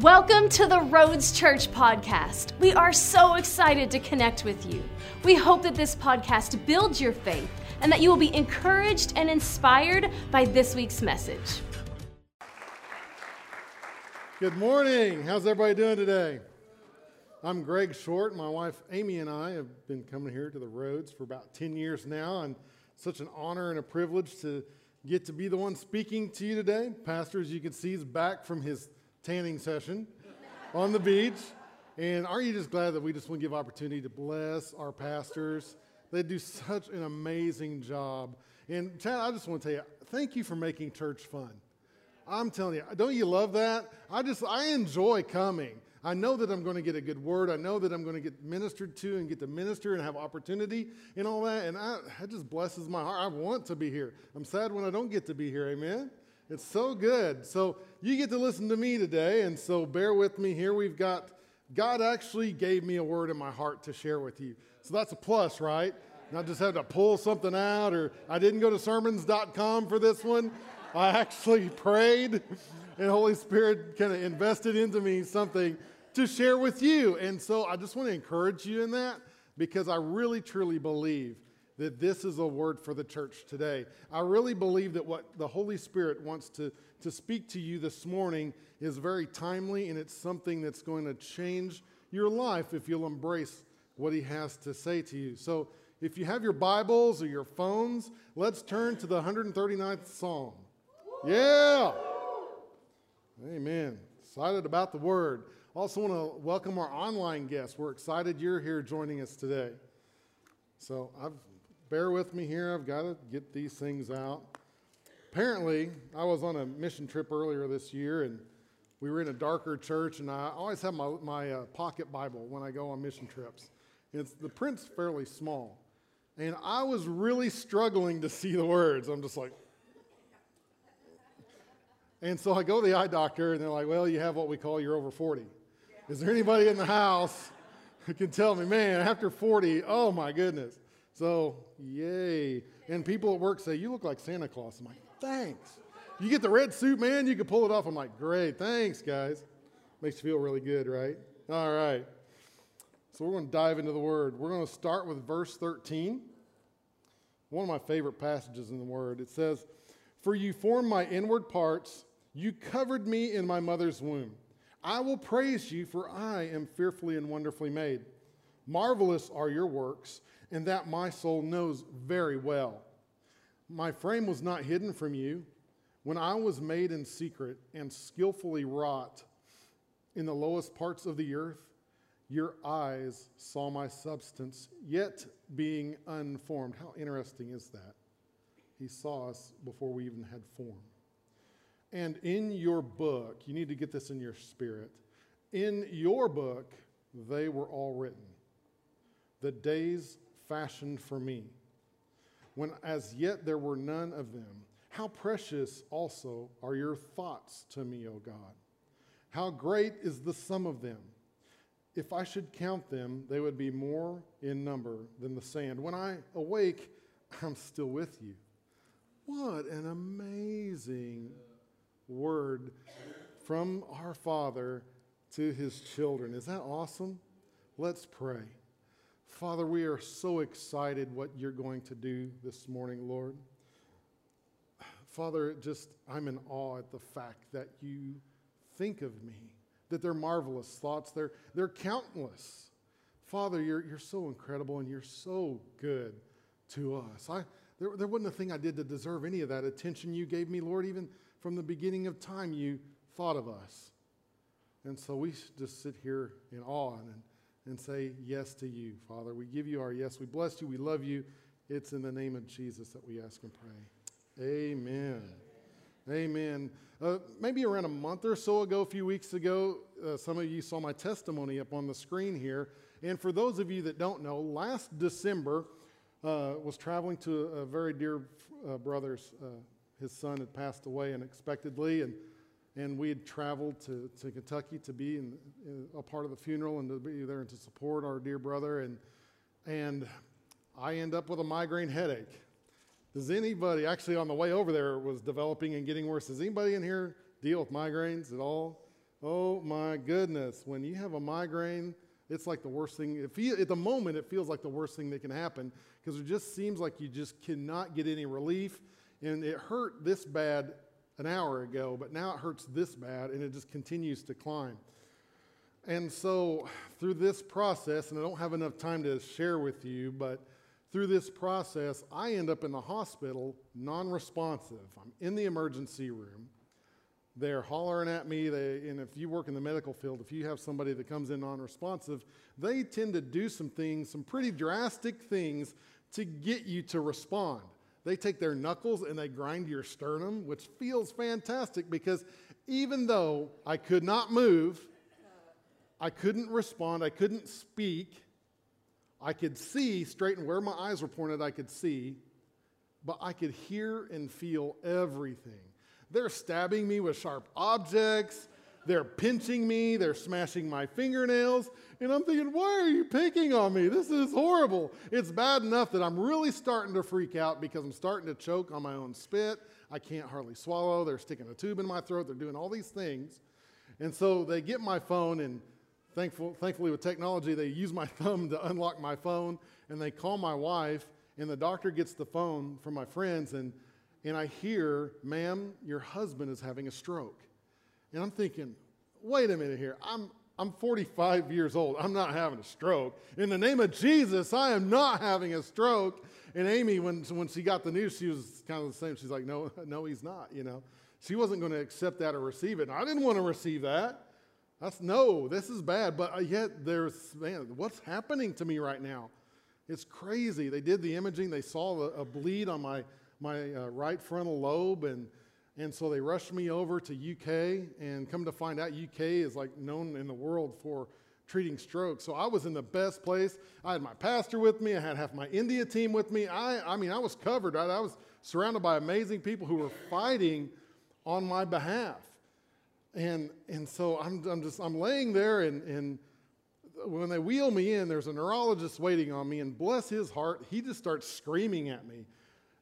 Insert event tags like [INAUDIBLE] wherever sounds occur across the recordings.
Welcome to the Roads Church podcast. We are so excited to connect with you. We hope that this podcast builds your faith and that you will be encouraged and inspired by this week's message. Good morning. How's everybody doing today? I'm Greg Short. My wife Amy and I have been coming here to the roads for about 10 years now, and such an honor and a privilege to get to be the one speaking to you today. Pastor, as you can see, is back from his tanning session on the beach. And aren't you just glad that we just want to give opportunity to bless our pastors? They do such an amazing job. And Chad, I just want to tell you, thank you for making church fun. I'm telling you, don't you love that? I just, I enjoy coming. I know that I'm going to get a good word. I know that I'm going to get ministered to and get to minister and have opportunity and all that. And I, that just blesses my heart. I want to be here. I'm sad when I don't get to be here. Amen. It's so good. So you get to listen to me today, and so bear with me here. We've got God actually gave me a word in my heart to share with you. So that's a plus, right? Not just have to pull something out, or I didn't go to sermons.com for this one. I actually [LAUGHS] prayed, and Holy Spirit kind of invested into me something to share with you. And so I just want to encourage you in that because I really, truly believe that this is a word for the church today. I really believe that what the Holy Spirit wants to, to speak to you this morning is very timely and it's something that's going to change your life if you'll embrace what He has to say to you. So if you have your Bibles or your phones, let's turn to the 139th Psalm. Yeah! Amen. Excited about the word. Also, want to welcome our online guests. We're excited you're here joining us today. So, I've bear with me here. I've got to get these things out. Apparently, I was on a mission trip earlier this year, and we were in a darker church, and I always have my, my uh, pocket Bible when I go on mission trips. It's, the print's fairly small. And I was really struggling to see the words. I'm just like, and so I go to the eye doctor, and they're like, well, you have what we call you're over 40. Is there anybody in the house who can tell me, man, after 40, oh my goodness. So, yay. And people at work say, You look like Santa Claus. I'm like, Thanks. You get the red suit, man, you can pull it off. I'm like, Great. Thanks, guys. Makes you feel really good, right? All right. So, we're going to dive into the word. We're going to start with verse 13. One of my favorite passages in the word. It says, For you formed my inward parts, you covered me in my mother's womb. I will praise you, for I am fearfully and wonderfully made. Marvelous are your works and that my soul knows very well. My frame was not hidden from you when I was made in secret and skillfully wrought in the lowest parts of the earth. Your eyes saw my substance, yet being unformed. How interesting is that? He saw us before we even had form. And in your book, you need to get this in your spirit. In your book, they were all written. The days fashioned for me, when as yet there were none of them. How precious also are your thoughts to me, O God. How great is the sum of them. If I should count them, they would be more in number than the sand. When I awake, I'm still with you. What an amazing word from our Father to his children. Is that awesome? Let's pray. Father, we are so excited what you're going to do this morning, Lord. Father, just I'm in awe at the fact that you think of me, that they're marvelous thoughts, they're, they're countless. Father, you're, you're so incredible and you're so good to us. I, there, there wasn't a thing I did to deserve any of that attention you gave me, Lord. Even from the beginning of time, you thought of us. And so we just sit here in awe and and say yes to you, Father. We give you our yes. We bless you. We love you. It's in the name of Jesus that we ask and pray. Amen. Amen. Uh, maybe around a month or so ago, a few weeks ago, uh, some of you saw my testimony up on the screen here. And for those of you that don't know, last December uh, was traveling to a, a very dear uh, brother's. Uh, his son had passed away unexpectedly, and and we had traveled to, to Kentucky to be in, in, a part of the funeral and to be there and to support our dear brother. And, and I end up with a migraine headache. Does anybody, actually on the way over there, was developing and getting worse. Does anybody in here deal with migraines at all? Oh my goodness. When you have a migraine, it's like the worst thing. It feel, at the moment, it feels like the worst thing that can happen because it just seems like you just cannot get any relief. And it hurt this bad an hour ago, but now it hurts this bad and it just continues to climb. And so, through this process, and I don't have enough time to share with you, but through this process, I end up in the hospital non responsive. I'm in the emergency room. They're hollering at me. They, and if you work in the medical field, if you have somebody that comes in non responsive, they tend to do some things, some pretty drastic things to get you to respond. They take their knuckles and they grind your sternum, which feels fantastic because even though I could not move, I couldn't respond, I couldn't speak, I could see straight and where my eyes were pointed, I could see, but I could hear and feel everything. They're stabbing me with sharp objects. They're pinching me. They're smashing my fingernails. And I'm thinking, why are you picking on me? This is horrible. It's bad enough that I'm really starting to freak out because I'm starting to choke on my own spit. I can't hardly swallow. They're sticking a tube in my throat. They're doing all these things. And so they get my phone, and thankful, thankfully, with technology, they use my [LAUGHS] thumb to unlock my phone. And they call my wife, and the doctor gets the phone from my friends, and and I hear, ma'am, your husband is having a stroke. And I'm thinking, wait a minute here. I'm, I'm 45 years old. I'm not having a stroke. In the name of Jesus, I am not having a stroke. And Amy, when, when she got the news, she was kind of the same. She's like, no, [LAUGHS] no, he's not, you know. She wasn't going to accept that or receive it. And I didn't want to receive that. That's no, this is bad. But uh, yet there's, man, what's happening to me right now? It's crazy. They did the imaging. They saw a, a bleed on my my uh, right frontal lobe, and and so they rushed me over to UK, and come to find out, UK is like known in the world for treating stroke. So I was in the best place. I had my pastor with me. I had half my India team with me. I, I mean, I was covered. Right? I was surrounded by amazing people who were fighting on my behalf. And, and so I'm, I'm just, I'm laying there and, and when they wheel me in, there's a neurologist waiting on me and bless his heart, he just starts screaming at me.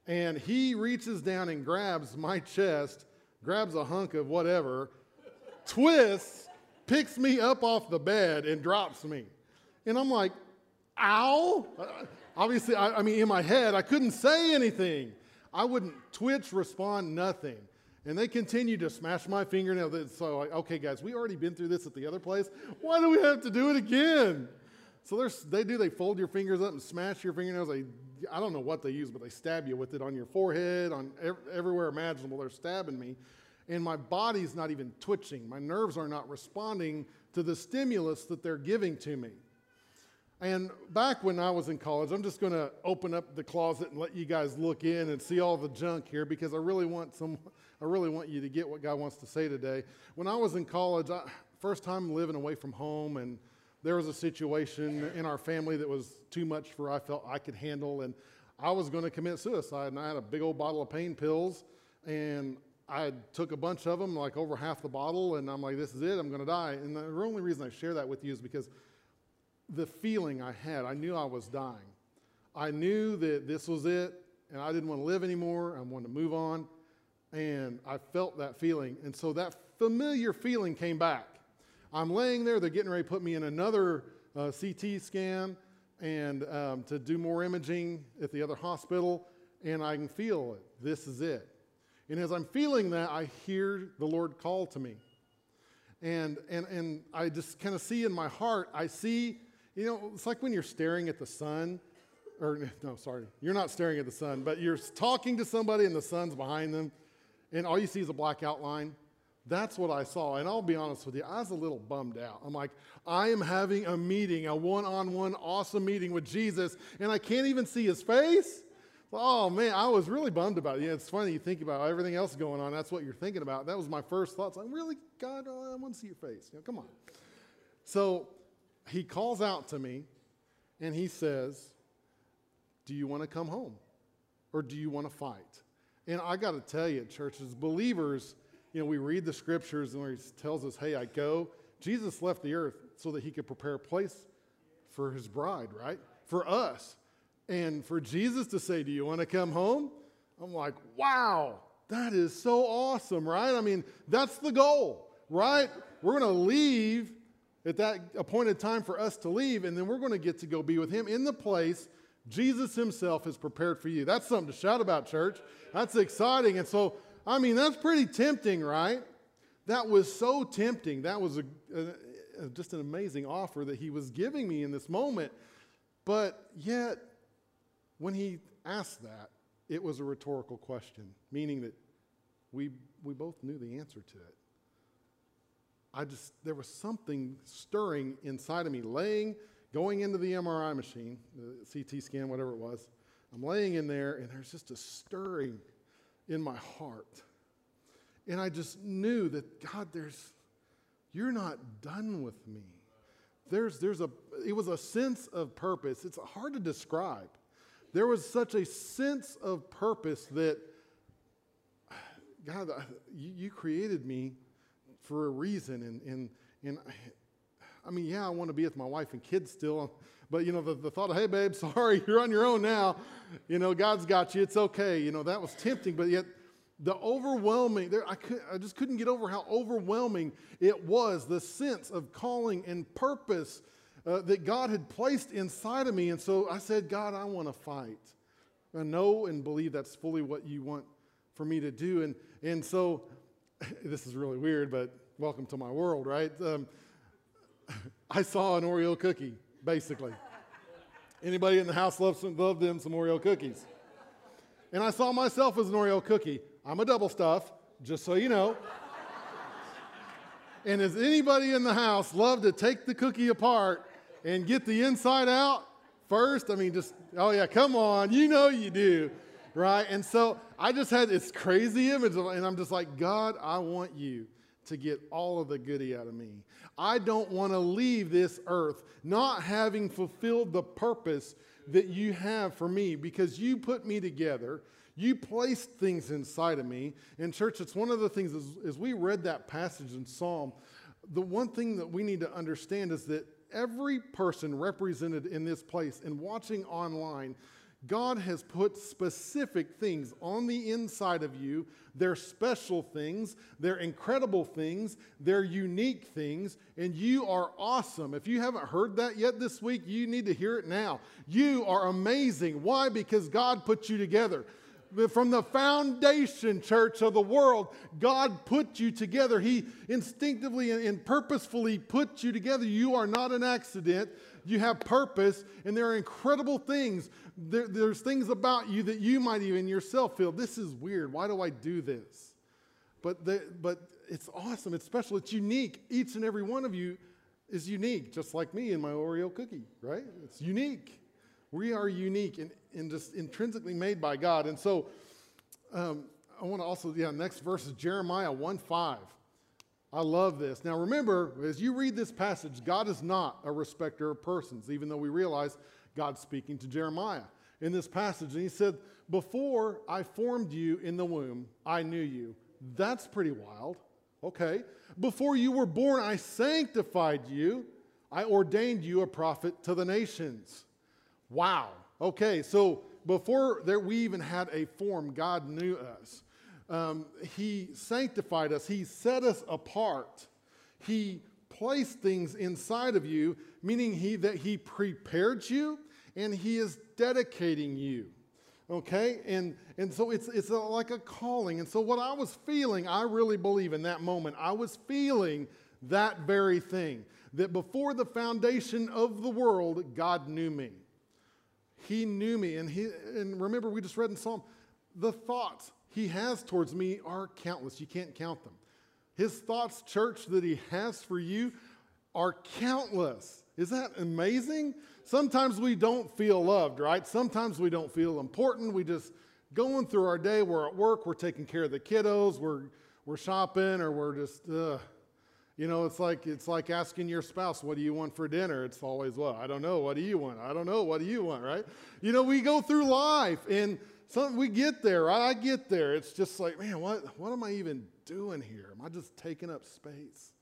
And he reaches down and grabs my chest, grabs a hunk of whatever, twists, picks me up off the bed, and drops me. And I'm like, ow. Uh, obviously, I, I mean, in my head, I couldn't say anything. I wouldn't twitch, respond, nothing. And they continue to smash my fingernail. So, like, okay, guys, we already been through this at the other place. Why do we have to do it again? So they do, they fold your fingers up and smash your fingernails. They I don't know what they use, but they stab you with it on your forehead, on ev- everywhere imaginable. They're stabbing me. And my body's not even twitching. My nerves are not responding to the stimulus that they're giving to me. And back when I was in college, I'm just going to open up the closet and let you guys look in and see all the junk here because I really want some I really want you to get what God wants to say today. When I was in college, I, first time living away from home and there was a situation in our family that was too much for I felt I could handle, and I was going to commit suicide. And I had a big old bottle of pain pills, and I took a bunch of them, like over half the bottle, and I'm like, this is it, I'm going to die. And the only reason I share that with you is because the feeling I had, I knew I was dying. I knew that this was it, and I didn't want to live anymore. I wanted to move on, and I felt that feeling. And so that familiar feeling came back. I'm laying there, they're getting ready to put me in another uh, CT scan and um, to do more imaging at the other hospital, and I can feel it. This is it. And as I'm feeling that, I hear the Lord call to me. And, and, and I just kind of see in my heart, I see, you know, it's like when you're staring at the sun, or [LAUGHS] no, sorry, you're not staring at the sun, but you're talking to somebody and the sun's behind them, and all you see is a black outline. That's what I saw. And I'll be honest with you, I was a little bummed out. I'm like, I am having a meeting, a one on one awesome meeting with Jesus, and I can't even see his face. Oh man, I was really bummed about it. Yeah, it's funny you think about everything else going on. That's what you're thinking about. That was my first thoughts. I'm really, God, oh, I want to see your face. You know, come on. So he calls out to me and he says, Do you want to come home? Or do you want to fight? And I got to tell you, churches, believers, you know, we read the scriptures and he tells us, hey, I go. Jesus left the earth so that he could prepare a place for his bride, right? For us. And for Jesus to say, Do you want to come home? I'm like, wow, that is so awesome, right? I mean, that's the goal, right? we're going to leave at that appointed time for us to leave, and then we're going to get to go be with Him in the place Jesus Himself has prepared for you. That's something to shout about, church. That's exciting. And so, I mean, that's pretty tempting, right? That was so tempting. That was a, a, just an amazing offer that He was giving me in this moment. But yet, when He asked that, it was a rhetorical question, meaning that we, we both knew the answer to it. I just, there was something stirring inside of me, laying, going into the MRI machine, the CT scan, whatever it was. I'm laying in there, and there's just a stirring in my heart. And I just knew that, God, there's, you're not done with me. There's, there's a, it was a sense of purpose. It's hard to describe. There was such a sense of purpose that, God, you, you created me for a reason. And, and, and I, I mean, yeah, I want to be with my wife and kids still. But, you know, the, the thought of, hey, babe, [LAUGHS] sorry, you're on your own now. You know, God's got you. It's okay. You know, that was tempting. But yet, the overwhelming, there, I, could, I just couldn't get over how overwhelming it was the sense of calling and purpose uh, that God had placed inside of me. And so I said, God, I want to fight. I know and believe that's fully what you want for me to do. And, and so [LAUGHS] this is really weird, but welcome to my world, right? Um, [LAUGHS] I saw an Oreo cookie, basically. Anybody in the house loves some, love them some Oreo cookies? And I saw myself as an Oreo cookie. I'm a double stuff, just so you know. and does anybody in the house love to take the cookie apart and get the inside out first? I mean, just, oh yeah, come on, you know you do right? And so I just had this crazy image, of, and I'm just like, God, I want you to get all of the goody out of me. I don't want to leave this earth not having fulfilled the purpose that you have for me because you put me together. You placed things inside of me. In church, it's one of the things as, as we read that passage in Psalm, the one thing that we need to understand is that every person represented in this place and watching online God has put specific things on the inside of you. They're special things, they're incredible things, they're unique things, and you are awesome. If you haven't heard that yet this week, you need to hear it now. You are amazing. Why? Because God put you together. From the foundation, church of the world, God put you together. He instinctively and purposefully put you together. You are not an accident you have purpose, and there are incredible things. There, there's things about you that you might even yourself feel, this is weird. Why do I do this? But, the, but it's awesome. It's special. It's unique. Each and every one of you is unique, just like me and my Oreo cookie, right? It's unique. We are unique and, and just intrinsically made by God. And so um, I want to also, yeah, next verse is Jeremiah 1 5. I love this. Now, remember, as you read this passage, God is not a respecter of persons, even though we realize God's speaking to Jeremiah in this passage. And he said, Before I formed you in the womb, I knew you. That's pretty wild. Okay. Before you were born, I sanctified you. I ordained you a prophet to the nations. Wow. Okay. So before there, we even had a form, God knew us um, He sanctified us, He set us apart. He placed things inside of you, meaning he, that He prepared you and He is dedicating you. Okay? And, and so it's, it's a, like a calling. And so, what I was feeling, I really believe in that moment, I was feeling that very thing that before the foundation of the world, God knew me. He knew me. And, he, and remember, we just read in Psalm the thoughts he has towards me are countless. You can't count them. His thoughts, church, that he has for you are countless. Is that amazing? Sometimes we don't feel loved, right? Sometimes we don't feel important. We just going through our day. We're at work. We're taking care of the kiddos. We're we're shopping, or we're just, uh, you know, it's like it's like asking your spouse, "What do you want for dinner?" It's always, "Well, I don't know. What do you want? I don't know. What do you want?" Right? You know, we go through life, and some, we get there, right? I get there. It's just like, man, what, what am I even doing here? Am I just taking up space?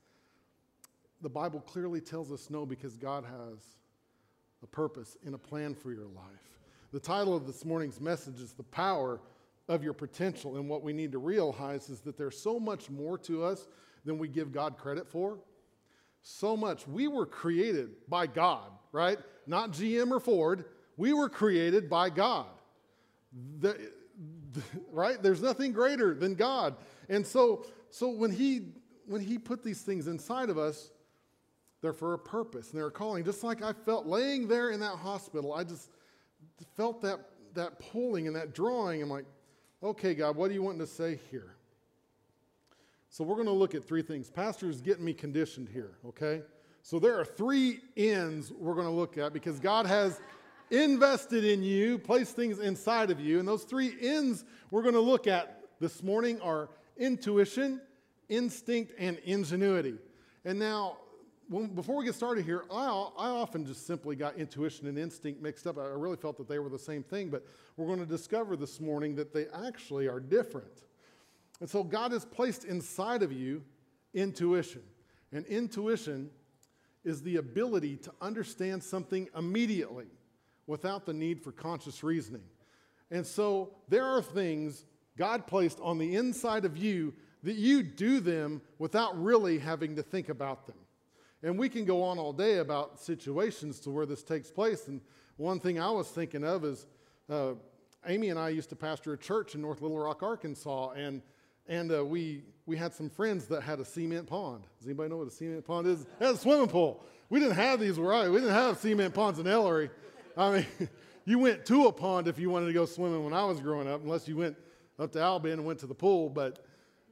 The Bible clearly tells us no because God has a purpose and a plan for your life. The title of this morning's message is The Power of Your Potential. And what we need to realize is that there's so much more to us than we give God credit for. so much. We were created by God, right? Not GM or Ford. We were created by God. The, the, right? There's nothing greater than God. And so, so when he when he put these things inside of us, they're for a purpose and they're a calling. Just like I felt laying there in that hospital, I just felt that that pulling and that drawing. I'm like, okay, God, what do you want to say here? So we're going to look at three things. Pastor is getting me conditioned here, okay? So there are three ins we're going to look at because God has invested in you, placed things inside of you. And those three ins we're going to look at this morning are intuition, instinct, and ingenuity. And now, when, before we get started here, I, I often just simply got intuition and instinct mixed up. I really felt that they were the same thing, but we're going to discover this morning that they actually are different. And so God has placed inside of you intuition. And intuition is the ability to understand something immediately without the need for conscious reasoning. And so there are things God placed on the inside of you that you do them without really having to think about them. And we can go on all day about situations to where this takes place. And one thing I was thinking of is uh, Amy and I used to pastor a church in North Little Rock, Arkansas, and and uh, we we had some friends that had a cement pond. Does anybody know what a cement pond is? It has a swimming pool. We didn't have these where I. We didn't have cement ponds in Ellery. I mean, [LAUGHS] you went to a pond if you wanted to go swimming when I was growing up, unless you went up to Albion and went to the pool. But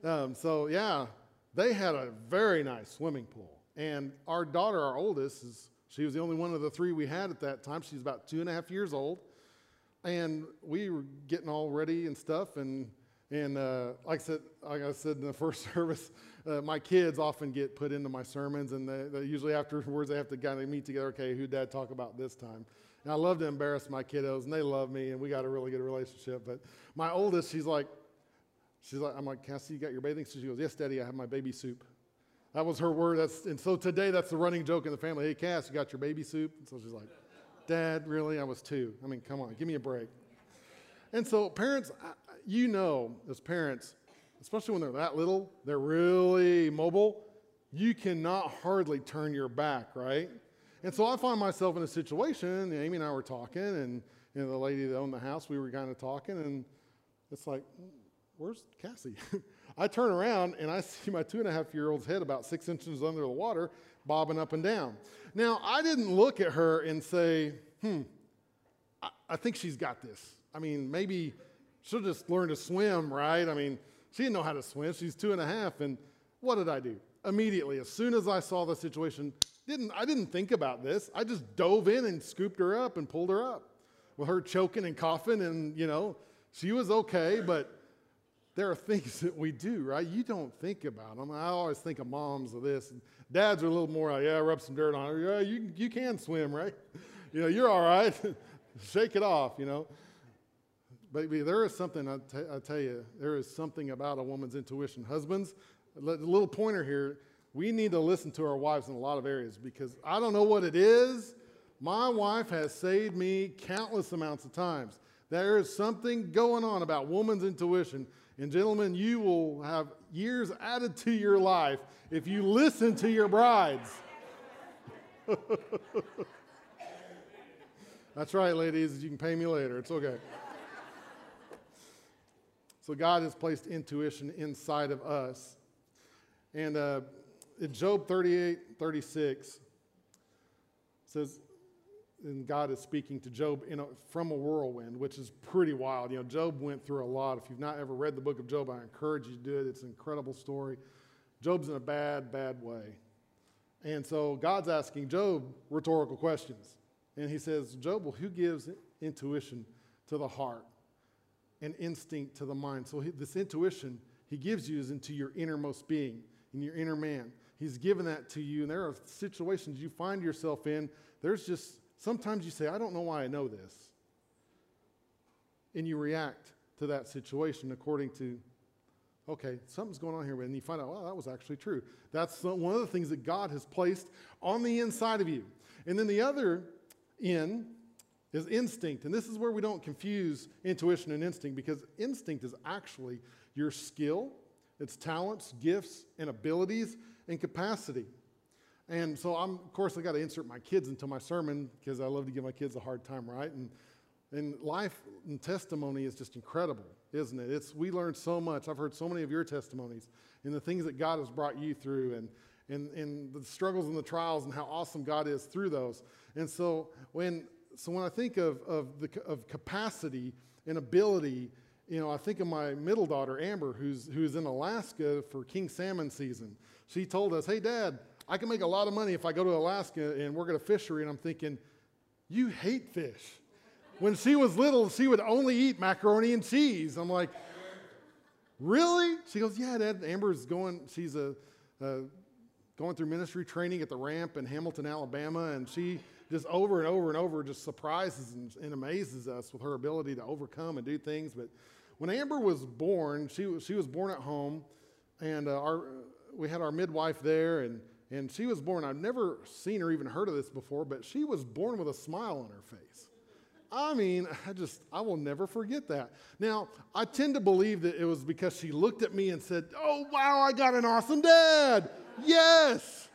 um, so yeah, they had a very nice swimming pool. And our daughter, our oldest, is she was the only one of the three we had at that time. She's about two and a half years old, and we were getting all ready and stuff. And and uh, like I said, like I said in the [LAUGHS] first service, uh, my kids often get put into my sermons, and they, they usually afterwards they have to kind of meet together. Okay, who Dad talk about this time? And I love to embarrass my kiddos, and they love me, and we got a really good relationship. But my oldest, she's like, she's like, I'm like, Cassie, you got your bathing suit? She goes, Yes, Daddy, I have my baby soup. That was her word. That's, and so today, that's the running joke in the family. Hey, Cass, you got your baby soup? And so she's like, Dad, really? I was two. I mean, come on, give me a break. And so, parents, you know, as parents, especially when they're that little, they're really mobile. You cannot hardly turn your back, right? And so I find myself in a situation, Amy and I were talking, and you know, the lady that owned the house, we were kind of talking, and it's like, where's Cassie? [LAUGHS] I turn around and I [LAUGHS] see my two and a half year old's head about six inches under the water, bobbing up and down. Now, I didn't look at her and say, hmm, I, I think she's got this. I mean, maybe she'll just learn to swim, right? I mean, she didn't know how to swim. She's two and a half. And what did I do? Immediately, as soon as I saw the situation, didn't, I didn't think about this. I just dove in and scooped her up and pulled her up with her choking and coughing. And, you know, she was okay, but there are things [LAUGHS] that we do, right? You don't think about them. I always think of moms of this. Dads are a little more like, yeah, rub some dirt on her. Yeah, you, you can swim, right? [LAUGHS] You know, you're all right. [LAUGHS] Shake it off, you know. But there is something, I, t- I tell you, there is something about a woman's intuition. Husbands, a little pointer here, we need to listen to our wives in a lot of areas because I don't know what it is. My wife has saved me countless amounts of times. There is something going on about woman's intuition. And, gentlemen, you will have years added to your life if you listen to your brides. [LAUGHS] That's right, ladies. You can pay me later. It's okay. So God has placed intuition inside of us. And uh, in Job 38, 36, says, and God is speaking to Job a, from a whirlwind, which is pretty wild. You know, Job went through a lot. If you've not ever read the book of Job, I encourage you to do it. It's an incredible story. Job's in a bad, bad way. And so God's asking Job rhetorical questions. And he says, Job, well, who gives intuition to the heart? and instinct to the mind. So he, this intuition he gives you is into your innermost being, in your inner man. He's given that to you, and there are situations you find yourself in. There's just sometimes you say, I don't know why I know this. And you react to that situation according to, okay, something's going on here, and you find out, well, that was actually true. That's one of the things that God has placed on the inside of you. And then the other in is instinct. And this is where we don't confuse intuition and instinct because instinct is actually your skill, its talents, gifts, and abilities and capacity. And so I'm, of course, I got to insert my kids into my sermon because I love to give my kids a hard time, right? And, and life and testimony is just incredible, isn't it? It's, we learn so much. I've heard so many of your testimonies and the things that God has brought you through and, and, and the struggles and the trials and how awesome God is through those. And so when, so when I think of, of, the, of capacity and ability, you know, I think of my middle daughter, Amber, who's, who's in Alaska for king salmon season. She told us, hey, Dad, I can make a lot of money if I go to Alaska and work at a fishery. And I'm thinking, you hate fish. When she was little, she would only eat macaroni and cheese. I'm like, really? She goes, yeah, Dad. Amber's going, she's a, a going through ministry training at the ramp in Hamilton, Alabama, and she just over and over and over just surprises and, and, amazes us with her ability to overcome and do things. But when Amber was born, she, she was born at home, and uh, our, we had our midwife there, and and she was born, I've never seen or even heard of this before, but she was born with a smile on her face. I mean, I just, I will never forget that. Now, I tend to believe that it was because she looked at me and said, Oh, wow, I got an awesome dad. Yes.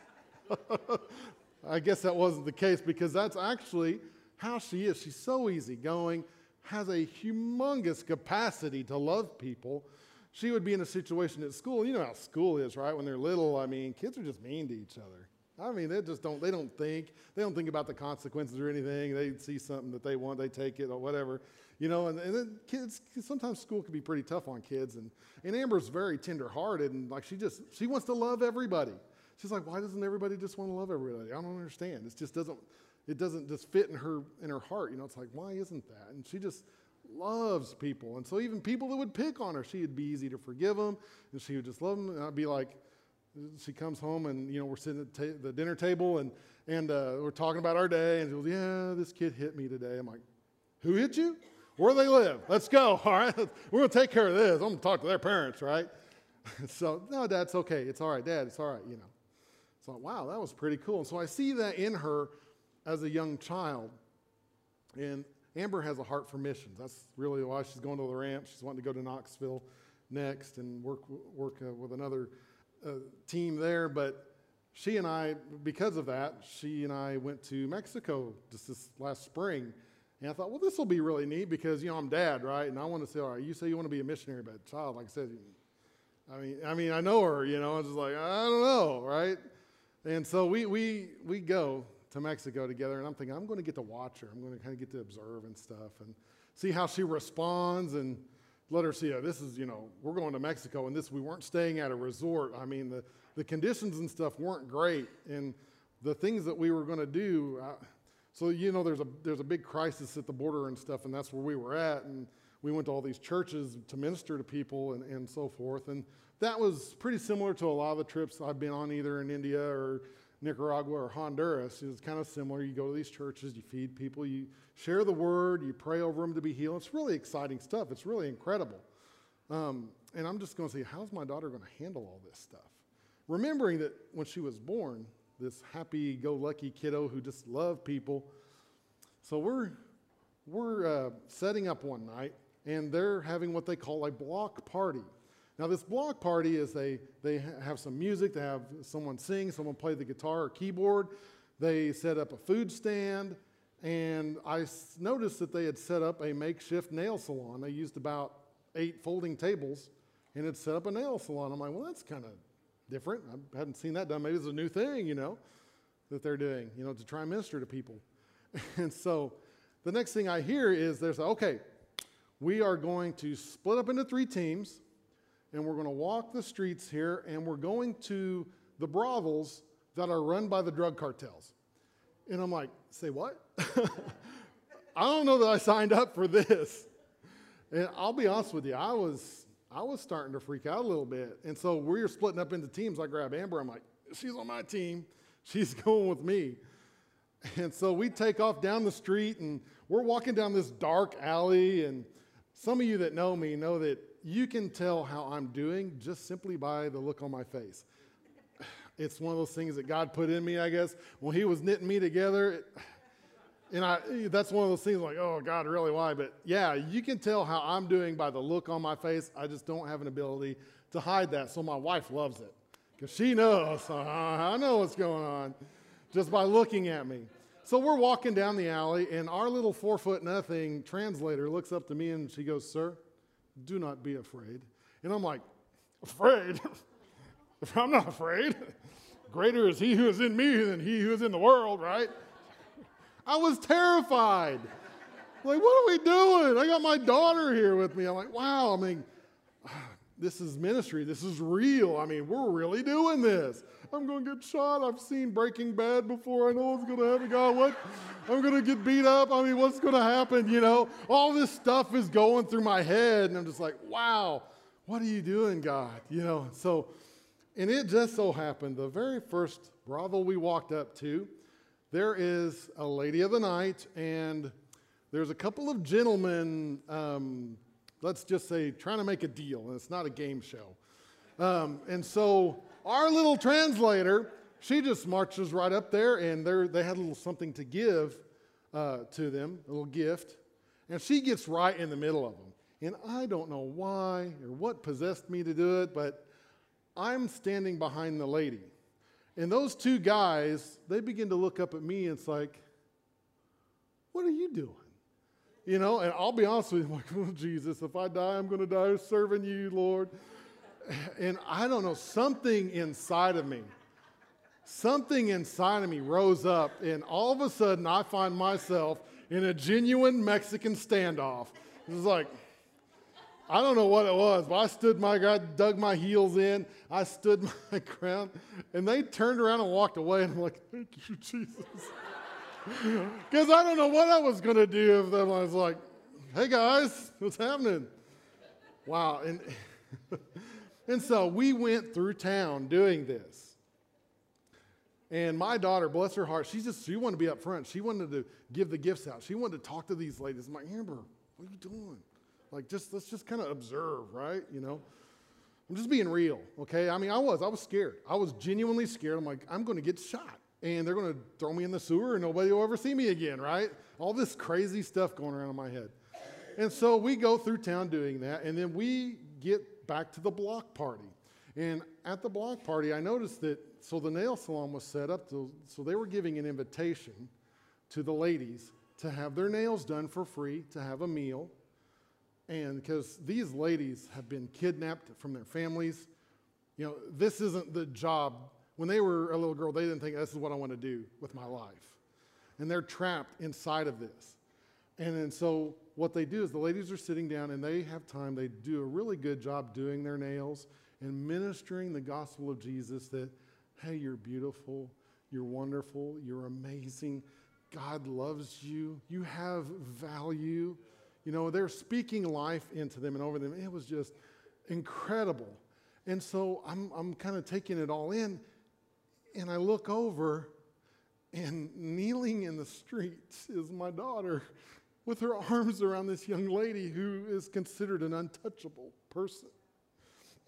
[LAUGHS] I guess that wasn't the case because that's actually how she is. She's so easygoing, has a humongous capacity to love people she would be in a situation at school. You know how school is, right? When they're little, I mean, kids are just mean to each other. I mean, they just don't, they don't think, they don't think about the consequences or anything. They see something that they want, they take it or whatever, you know, and, and then kids, sometimes school can be pretty tough on kids. And, and Amber's very tenderhearted and like she just, she wants to love everybody. She's like, why doesn't everybody just want to love everybody? I don't understand. It just doesn't, it doesn't just fit in her, in her heart. You know, it's like, why isn't that? And she just, loves people. And so even people that would pick on her, she'd be easy to forgive them, and she would just love them. And I'd be like, she comes home and you know we're sitting at ta- the dinner table and and uh, we're talking about our day, and she goes, "Yeah, this kid hit me today." I'm like, "Who hit you? Where do they live? Let's go. [LAUGHS] All right, we're gonna take care of this. I'm gonna talk to their parents, right?" [LAUGHS] so no, Dad, it's okay. It's all right, Dad. It's all right. You know. So wow, that was pretty cool. And so I see that in her as a young child, and Amber has a heart for missions. That's really why she's going to the ramp. She's wanting to go to Knoxville next and work, work uh, with another uh, team there. But she and I, because of that, she and I went to Mexico just this last spring. And I thought, well, this will be really neat because, you know, I'm dad, right? And I want to say, all right, you say you want to be a missionary, but child, like I said, I mean, I mean, I know her, you know, it's just like, I don't know, right? And so we, we, we go to Mexico together, and I'm thinking, I'm going to get to watch her. I'm going to kind of get to observe and stuff and see how she responds and let her see, oh, this is, you know, we're going to Mexico, and this, we weren't staying at a resort. I mean, the, the conditions and stuff weren't great, and the things that we were going to do, uh, so, you know, there's a, there's a big crisis at the border and stuff, and that's where we were at, and we went to all these churches to minister to people and, and so forth, and that was pretty similar to a lot of the trips I've been on either in India or Nicaragua or Honduras is kind of similar. You go to these churches, you feed people, you share the word, you pray over them to be healed. It's really exciting stuff. It's really incredible. Um, and I'm just going to say, how's my daughter going to handle all this stuff? Remembering that when she was born, this happy go lucky kiddo who just loved people. So we're, we're uh, setting up one night, and they're having what they call a block party. Now, this block party is they, they have some music, they have someone sing, someone play the guitar or keyboard. They set up a food stand, and I noticed that they had set up a makeshift nail salon. They used about eight folding tables and had set up a nail salon. I'm like, well, that's kind of different. I hadn't seen that done. Maybe it's a new thing, you know, that they're doing, you know, to try and minister to people. [LAUGHS] and so the next thing I hear is they're there's, okay, we are going to split up into three teams and we're going to walk the streets here, and we're going to the brothels that are run by the drug cartels. And I'm like, say what? [LAUGHS] I don't know that I signed up for this. And I'll be honest with you, I was I was starting to freak out a little bit. And so we are splitting up into teams. I grab Amber. I'm like, she's on my team. She's [LAUGHS] going with me. And so we take off down the street and we're walking down this dark alley. And some of you that know me know that you can tell how I'm doing just simply by the look on my face. It's one of those things that God put in me, I guess. When He was knitting me together, and I, that's one of those things like, oh, God, really, why? But yeah, you can tell how I'm doing by the look on my face. I just don't have an ability to hide that. So my wife loves it. because she knows. Uh, I know what's going on just by looking at me. So we're walking down the alley, and our little four foot nothing translator looks up to me and she goes, Sir, do not be afraid. And I'm like, Afraid? [LAUGHS] I'm not afraid. [LAUGHS] Greater is he who is in me than he who is in the world, right? [LAUGHS] I was terrified. Like, what are we doing? I got my daughter here with me. I'm like, wow, I mean, this is ministry. This is real. I mean, we're really doing this. I'm going to get shot. I've seen Breaking Bad before. I know what's going to happen. God, what? I'm going to get beat up. I mean, what's going to happen? You know, all this stuff is going through my head. And I'm just like, wow, what are you doing, God? You know, so, and it just so happened the very first brothel we walked up to, there is a lady of the night, and there's a couple of gentlemen, um, let's just say, trying to make a deal, and it's not a game show. Um, and so our little translator, she just marches right up there, and they had a little something to give uh, to them, a little gift. And she gets right in the middle of them. And I don't know why or what possessed me to do it, but I'm standing behind the lady. And those two guys, they begin to look up at me, and it's like, what are you doing? You know, and I'll be honest with you, I'm [LAUGHS] like, oh, Jesus, if I die, I'm going to die serving you, Lord. And I don't know, something inside of me, something inside of me rose up, and all of a sudden I find myself in a genuine Mexican standoff. It was like, I don't know what it was, but I stood my God, dug my heels in, I stood [LAUGHS] my ground, and they turned around and walked away, and I'm like, thank you, Jesus. Because I don't know what I was going to do if. I was like, hey guys, what's happening? Wow. And, [LAUGHS] and so we went through town doing this. And my daughter, bless her heart, she just she wanted to be up front. She wanted to give the gifts out. She wanted to talk to these ladies. I'm like, Amber, what are you doing? Like, just let's just kind of observe, right? You know, I'm just being real, okay? I mean, I was, I was scared. I was genuinely scared. I'm like, I'm going to get shot, and they're going to throw me in the sewer, and nobody will ever see me again, right? All this crazy stuff going around in my head. And so we go through town doing that, and then we get back to the block party. And at the block party, I noticed that so the nail salon was set up, to, so they were giving an invitation to the ladies to have their nails done for free, to have a meal, and because these ladies have been kidnapped from their families, you know, this isn't the job. When they were a little girl, they didn't think this is what I want to do with my life. And they're trapped inside of this. And then so what they do is the ladies are sitting down and they have time. They do a really good job doing their nails and ministering the gospel of Jesus that, hey, you're beautiful, you're wonderful, you're amazing. God loves you, you have value. You know, they're speaking life into them and over them. It was just incredible. And so I'm, I'm kind of taking it all in, and I look over, and kneeling in the streets is my daughter with her arms around this young lady who is considered an untouchable person.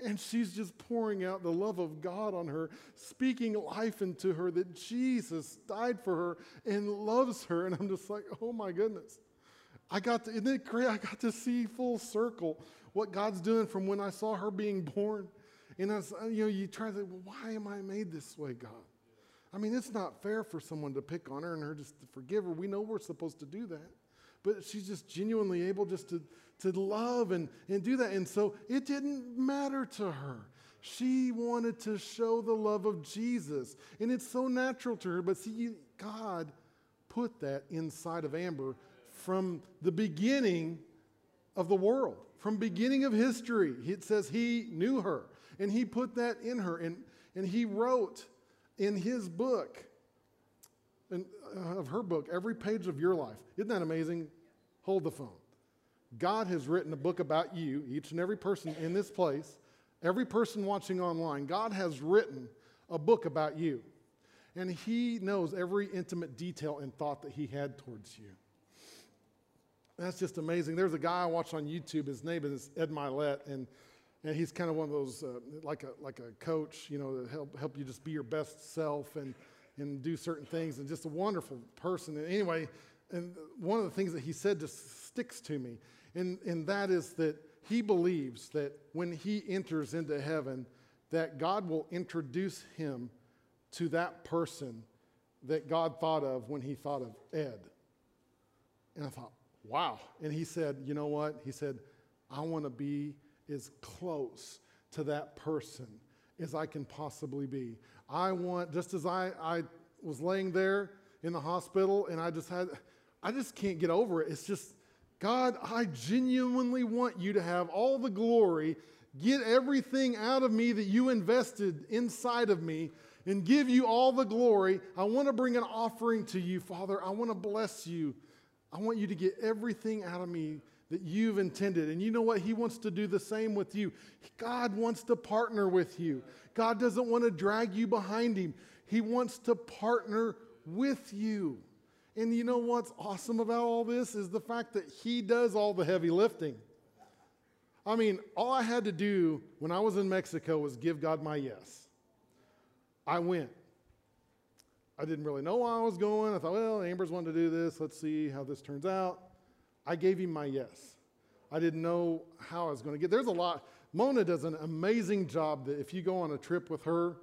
And she's just pouring out the love of God on her, speaking life into her that Jesus died for her and loves her. And I'm just like, oh my goodness. I got to, isn't it great? I got to see full circle what God's doing from when I saw her being born. And as uh, you know, you try to think, well, why am I made this way, God? I mean, it's not fair for someone to pick on her and her just to forgive her. We know we're supposed to do that. But she's just genuinely able just to, to love and, and do that. And so it didn't matter to her. She wanted to show the love of Jesus. And it's so natural to her. But see, God put that inside of Amber from the beginning of the world, from beginning of history. It says he knew her, and he put that in her, and, and he wrote in his book, and, uh, of her book, every page of your life. Isn't that amazing? Hold the phone. God has written a book about you, each and every person in this place, every person watching online. God has written a book about you. And He knows every intimate detail and thought that He had towards you. That's just amazing. There's a guy I watch on YouTube. His name is Ed Mylett, and and he's kind of one of those uh, like a like a coach, you know, to help help you just be your best self and and do certain things, and just a wonderful person. And anyway, and one of the things that he said just sticks to me, and and that is that he believes that when he enters into heaven, that God will introduce him to that person that God thought of when he thought of Ed. And I thought, wow. And he said, you know what? He said, I want to be as close to that person as I can possibly be. I want, just as I, I was laying there in the hospital and I just had, I just can't get over it. It's just, God, I genuinely want you to have all the glory. Get everything out of me that you invested inside of me and give you all the glory. I want to bring an offering to you, Father. I want to bless you. I want you to get everything out of me that you've intended. And you know what? He wants to do the same with you. God wants to partner with you. God doesn't want to drag you behind him, He wants to partner with you. And you know what's awesome about all this is the fact that He does all the heavy lifting. I mean, all I had to do when I was in Mexico was give God my yes. I went. I didn't really know where I was going. I thought, well, Amber's wanted to do this. Let's see how this turns out. I gave him my yes. I didn't know how I was going to get. There's a lot. Mona does an amazing job that if you go on a trip with her,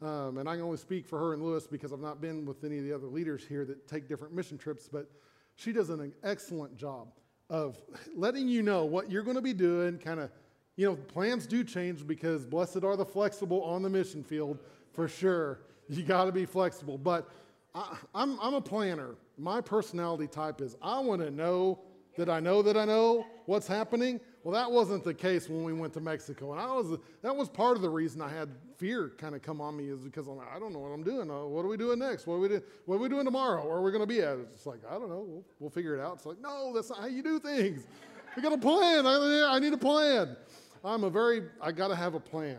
um, and I can only speak for her and Lewis because I've not been with any of the other leaders here that take different mission trips, but she does an excellent job of letting you know what you're going to be doing. Kind of, you know, plans do change because blessed are the flexible on the mission field for sure. You got to be flexible. But I, I'm, I'm a planner. My personality type is I want to know that I know that I know what's happening. Well, that wasn't the case when we went to Mexico. And I was, that was part of the reason I had fear kind of come on me is because I'm like, I don't know what I'm doing. Uh, what are we doing next? What are we, do, what are we doing tomorrow? Where are we going to be at? It's like, I don't know. We'll, we'll, figure it out. It's like, no, that's not how you do things. We got a plan. I, I need a plan. I'm a very, I got to have a plan.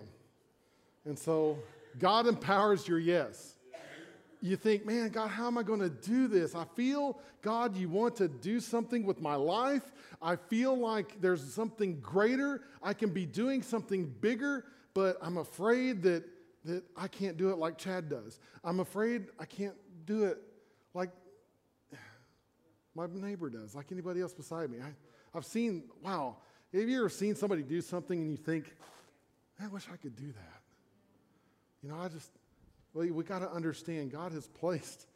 And so God empowers your yes you think, man, God, how am I going to do this? I feel, God, you want to do something with my life. I feel like there's something greater. I can be doing something bigger, but I'm afraid that, that I can't do it like Chad does. I'm afraid I can't do it like my neighbor does, like anybody else beside me. I, I've seen, wow, have you ever seen somebody do something and you think, I wish I could do that? You know, I just, well, we got to understand God has placed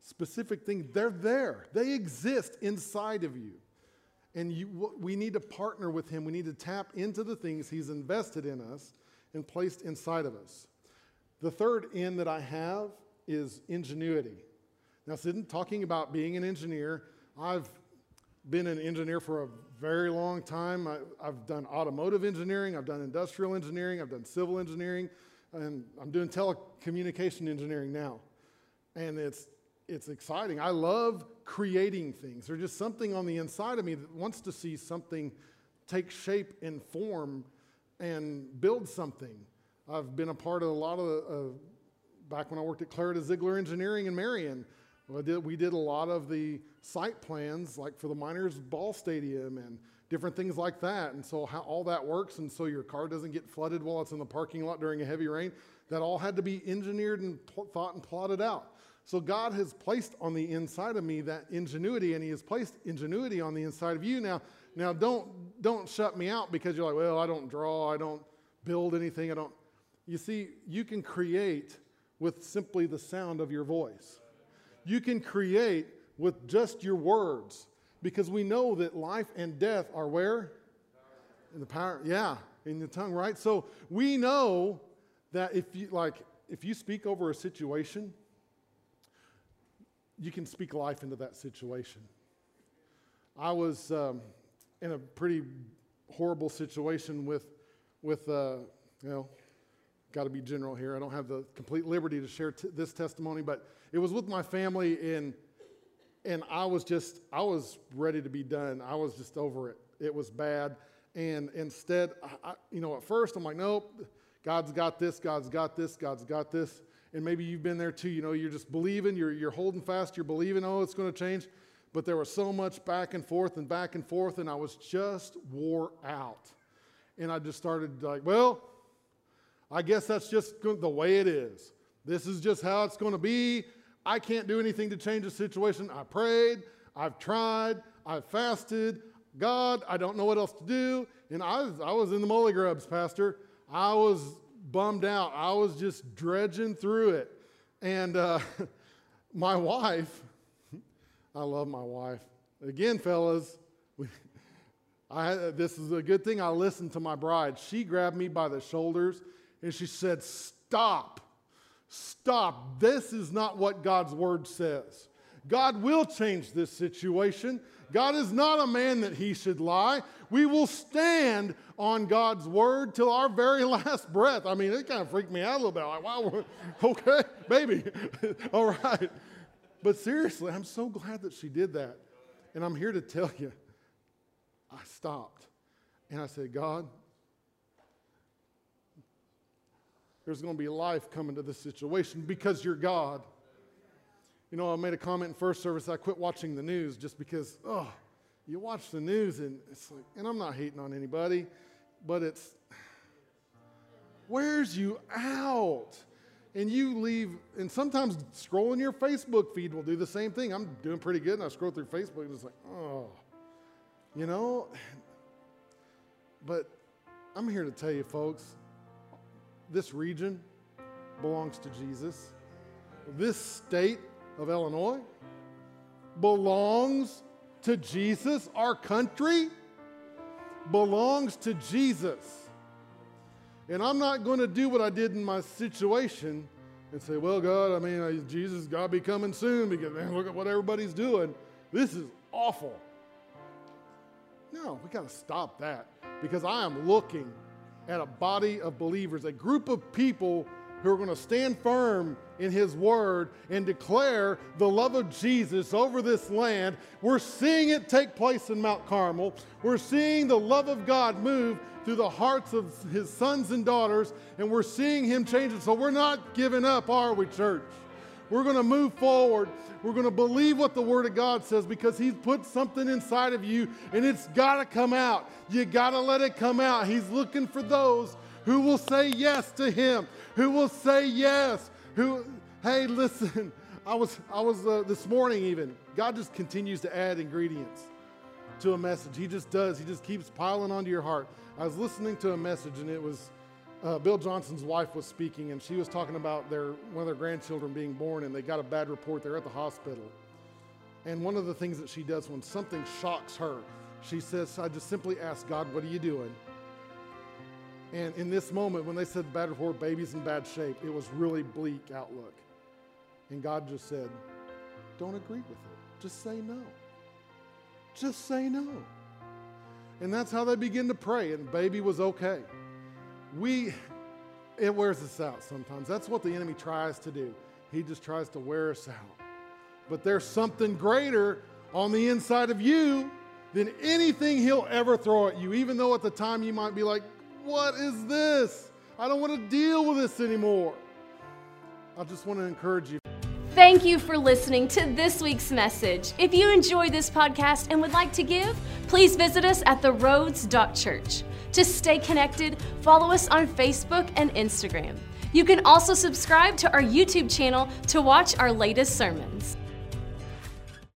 specific things. They're there, they exist inside of you. And you, we need to partner with Him. We need to tap into the things He's invested in us and placed inside of us. The third in that I have is ingenuity. Now, this talking about being an engineer. I've been an engineer for a very long time. I, have done automotive engineering, I've done industrial engineering, I've done civil engineering, and I'm doing telecommunication engineering now. And it's, it's exciting. I love creating things. There's just something on the inside of me that wants to see something take shape and form and build something. I've been a part of a lot of, back when I worked at Clarida Ziegler Engineering in Marion, we did, we did a lot of the site plans, like for the Miners Ball Stadium and different things like that. And so, how all that works, and so your car doesn't get flooded while it's in the parking lot during a heavy rain, that all had to be engineered and pl- thought and plotted out. So, God has placed on the inside of me that ingenuity, and He has placed ingenuity on the inside of you. Now, now don't, don't shut me out because you're like, well, I don't draw, I don't build anything, I don't. You see, you can create with simply the sound of your voice. You can create with just your words because we know that life and death are where? In the power, yeah, in the tongue, right? So we know that if you like, if you speak over a situation, you can speak life into that situation. I was um, in a pretty horrible situation with, with uh, you know, got to be general here. I don't have the complete liberty to share t- this testimony, but it was with my family in and I was just, I was ready to be done. I was just over it. It was bad. And instead, I, you know, at first I'm like, nope, God's got this, God's got this, God's got this. And maybe you've been there too. You know, you're just believing, you're, you're holding fast, you're believing, oh, it's going to change. But there was so much back and forth and back and forth, and I was just wore out. And I just started like, well, I guess that's just the way it is. This is just how it's going to be. I can't do anything to change the situation. I prayed, I've tried, I've fasted. God, I don't know what else to do. And I was, I was in the molly grubs, Pastor. I was bummed out. I was just dredging through it. And uh, [LAUGHS] my wife, [LAUGHS] I love my wife. Again, fellas, [LAUGHS] I, this is a good thing I listened to my bride. She grabbed me by the shoulders and she said, Stop, stop. This is not what God's word says. God will change this situation. God is not a man that he should lie. We will stand on God's word till our very [LAUGHS] last breath. I mean, it kind of freaked me out a little bit. Like, wow, [LAUGHS] okay, baby. [LAUGHS] All right. But seriously, I'm so glad that she did that. And I'm here to tell you, I stopped and I said, God, there's going to be life coming to this situation because you're God. You know, I made a comment in first service. I quit watching the news just because, oh, you watch the news and it's like, and I'm not hating on anybody, but it's wears you out. And you leave, and sometimes scrolling your Facebook feed will do the same thing. I'm doing pretty good, and I scroll through Facebook and it's like, oh, you know? But I'm here to tell you, folks, this region belongs to Jesus. This state of Illinois belongs to Jesus. Our country belongs to Jesus. And I'm not going to do what I did in my situation and say, well, God, I mean, Jesus, God be coming soon because, man, look at what everybody's doing. This is awful. No, we got to stop that because I am looking at a body of believers, a group of people who are going to stand firm in His Word and declare the love of Jesus over this land. We're seeing it take place in Mount Carmel. We're seeing the love of God move through the hearts of His sons and daughters, and we're seeing Him change it. So we're not giving up, are we, church? We're going to move forward. We're going to believe what the Word of God says because He's put something inside of you and it's got to come out. You got to let it come out. He's looking for those who will say yes to Him, who will say yes, who, hey, listen, I was, I was uh, this morning even, God just continues to add ingredients to a message. He just does. He just keeps piling onto your heart. I was listening to a message and it was uh, Bill Johnson's wife was speaking, and she was talking about their one of their grandchildren being born, and they got a bad report. They're at the hospital, and one of the things that she does when something shocks her, she says, "I just simply ask God, what are you doing?" And in this moment, when they said bad report, baby's in bad shape, it was really bleak outlook, and God just said, "Don't agree with it. Just say no. Just say no." And that's how they begin to pray, and baby was okay we, it wears us out sometimes. That's what the enemy tries to do. He just tries to wear us out. But there's something greater on the inside of you than anything he'll ever throw at you, even though at the time you might be like, What is this? I don't want to deal with this anymore. I just want to encourage you. Thank you for listening to this week's message. If you enjoyed this podcast and would like to give, please visit us at theroads.church. To stay connected, follow us on Facebook and Instagram. You can also subscribe to our YouTube channel to watch our latest sermons.